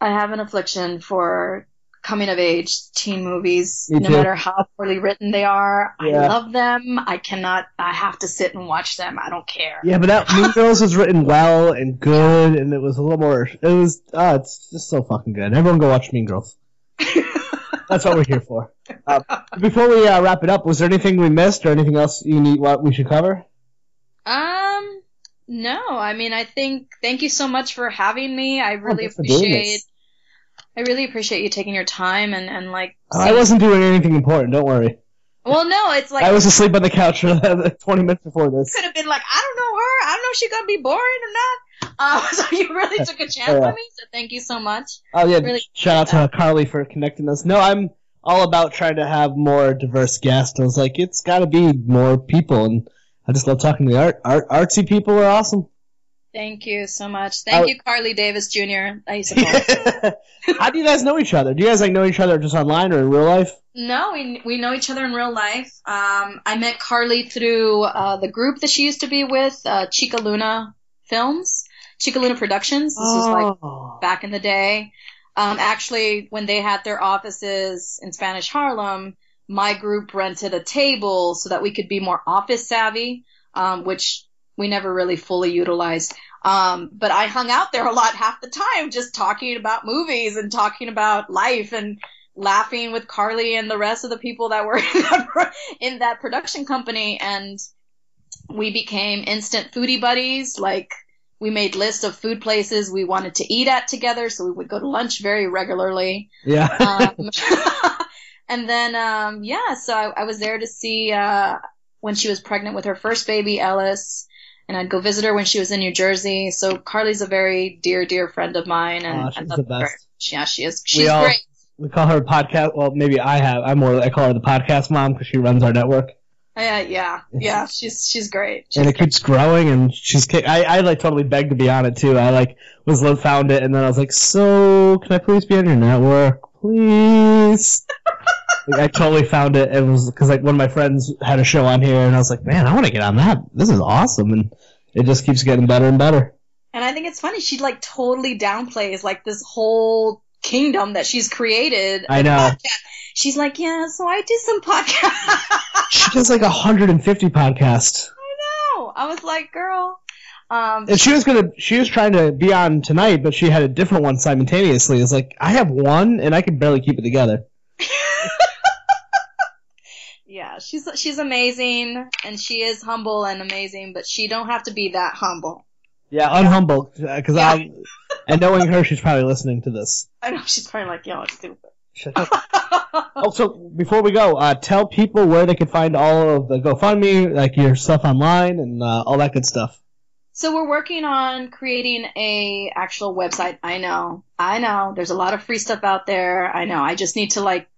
I have an affliction for coming of age teen movies, no matter how poorly written they are. Yeah. I love them. I cannot, I have to sit and watch them. I don't care. Yeah, but that Mean Girls was written well and good, and it was a little more, it was, ah, it's just so fucking good. Everyone go watch Mean Girls. That's what we're here for. Uh, before we uh, wrap it up, was there anything we missed or anything else you need, what we should cover? Um, no. I mean, I think, thank you so much for having me. I really oh, appreciate I really appreciate you taking your time and, and like. I wasn't doing anything important. Don't worry. Well, no, it's like I was asleep on the couch for 20 minutes before this. Could have been like, I don't know her. I don't know if she's gonna be boring or not. Uh, so you really took a chance yeah. on me. So thank you so much. Oh yeah, really shout out that. to Carly for connecting us. No, I'm all about trying to have more diverse guests. I was like, it's got to be more people, and I just love talking to the art, art artsy people. Are awesome. Thank you so much. Thank you, Carly Davis Jr. I How do you guys know each other? Do you guys like know each other just online or in real life? No, we we know each other in real life. Um, I met Carly through uh, the group that she used to be with, uh, Chica Luna Films, Chica Luna Productions. This oh. was like oh. back in the day. Um, actually, when they had their offices in Spanish Harlem, my group rented a table so that we could be more office savvy, um, which we never really fully utilized. Um, but I hung out there a lot half the time, just talking about movies and talking about life and laughing with Carly and the rest of the people that were in that, in that production company. And we became instant foodie buddies. Like we made lists of food places we wanted to eat at together. So we would go to lunch very regularly. Yeah. um, and then, um, yeah, so I, I was there to see, uh, when she was pregnant with her first baby, Ellis and I'd go visit her when she was in New Jersey. So Carly's a very dear, dear friend of mine, and oh, she's the best. Her. Yeah, she is. She's all, great. We call her podcast. Well, maybe I have. I'm more. I call her the podcast mom because she runs our network. Yeah, yeah, yeah. She's she's great. She's and it great. keeps growing, and she's. I I like totally begged to be on it too. I like was found it, and then I was like, so can I please be on your network, please? like, I totally found it. It was because like one of my friends had a show on here, and I was like, man, I want to get on that. This is awesome, and it just keeps getting better and better. And I think it's funny. She like totally downplays like this whole kingdom that she's created. I know. She's like, yeah, so I do some podcasts. she does like 150 podcasts. I know. I was like, girl. Um, and she was gonna, she was trying to be on tonight, but she had a different one simultaneously. It's like I have one, and I can barely keep it together. yeah, she's she's amazing, and she is humble and amazing, but she don't have to be that humble. Yeah, unhumble, because yeah. I'm, and knowing her, she's probably listening to this. I know she's probably like, "Yo, it's stupid." Also, before we go, uh, tell people where they can find all of the GoFundMe, like your stuff online, and uh, all that good stuff. So we're working on creating a actual website. I know, I know. There's a lot of free stuff out there. I know. I just need to like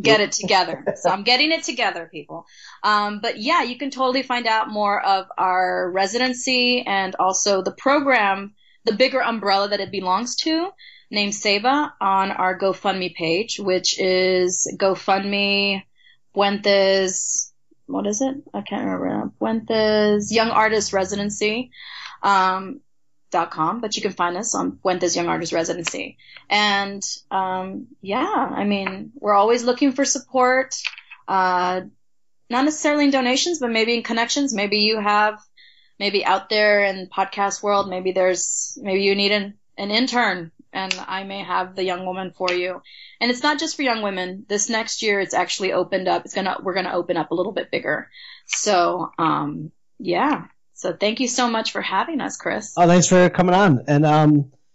get it together. so I'm getting it together, people. Um, but yeah, you can totally find out more of our residency and also the program, the bigger umbrella that it belongs to, named Seba, on our GoFundMe page, which is GoFundMe Puentes. What is it? I can't remember. Puentes Young Artist Residency. Um, dot com, but you can find us on Puentes Young Artist Residency. And um, yeah, I mean, we're always looking for support. Uh, not necessarily in donations, but maybe in connections. Maybe you have, maybe out there in podcast world, maybe there's, maybe you need an, an intern and I may have the young woman for you. And it's not just for young women. This next year, it's actually opened up. It's gonna, we're gonna open up a little bit bigger. So, um, yeah, so thank you so much for having us, Chris. Oh, thanks for coming on. And um,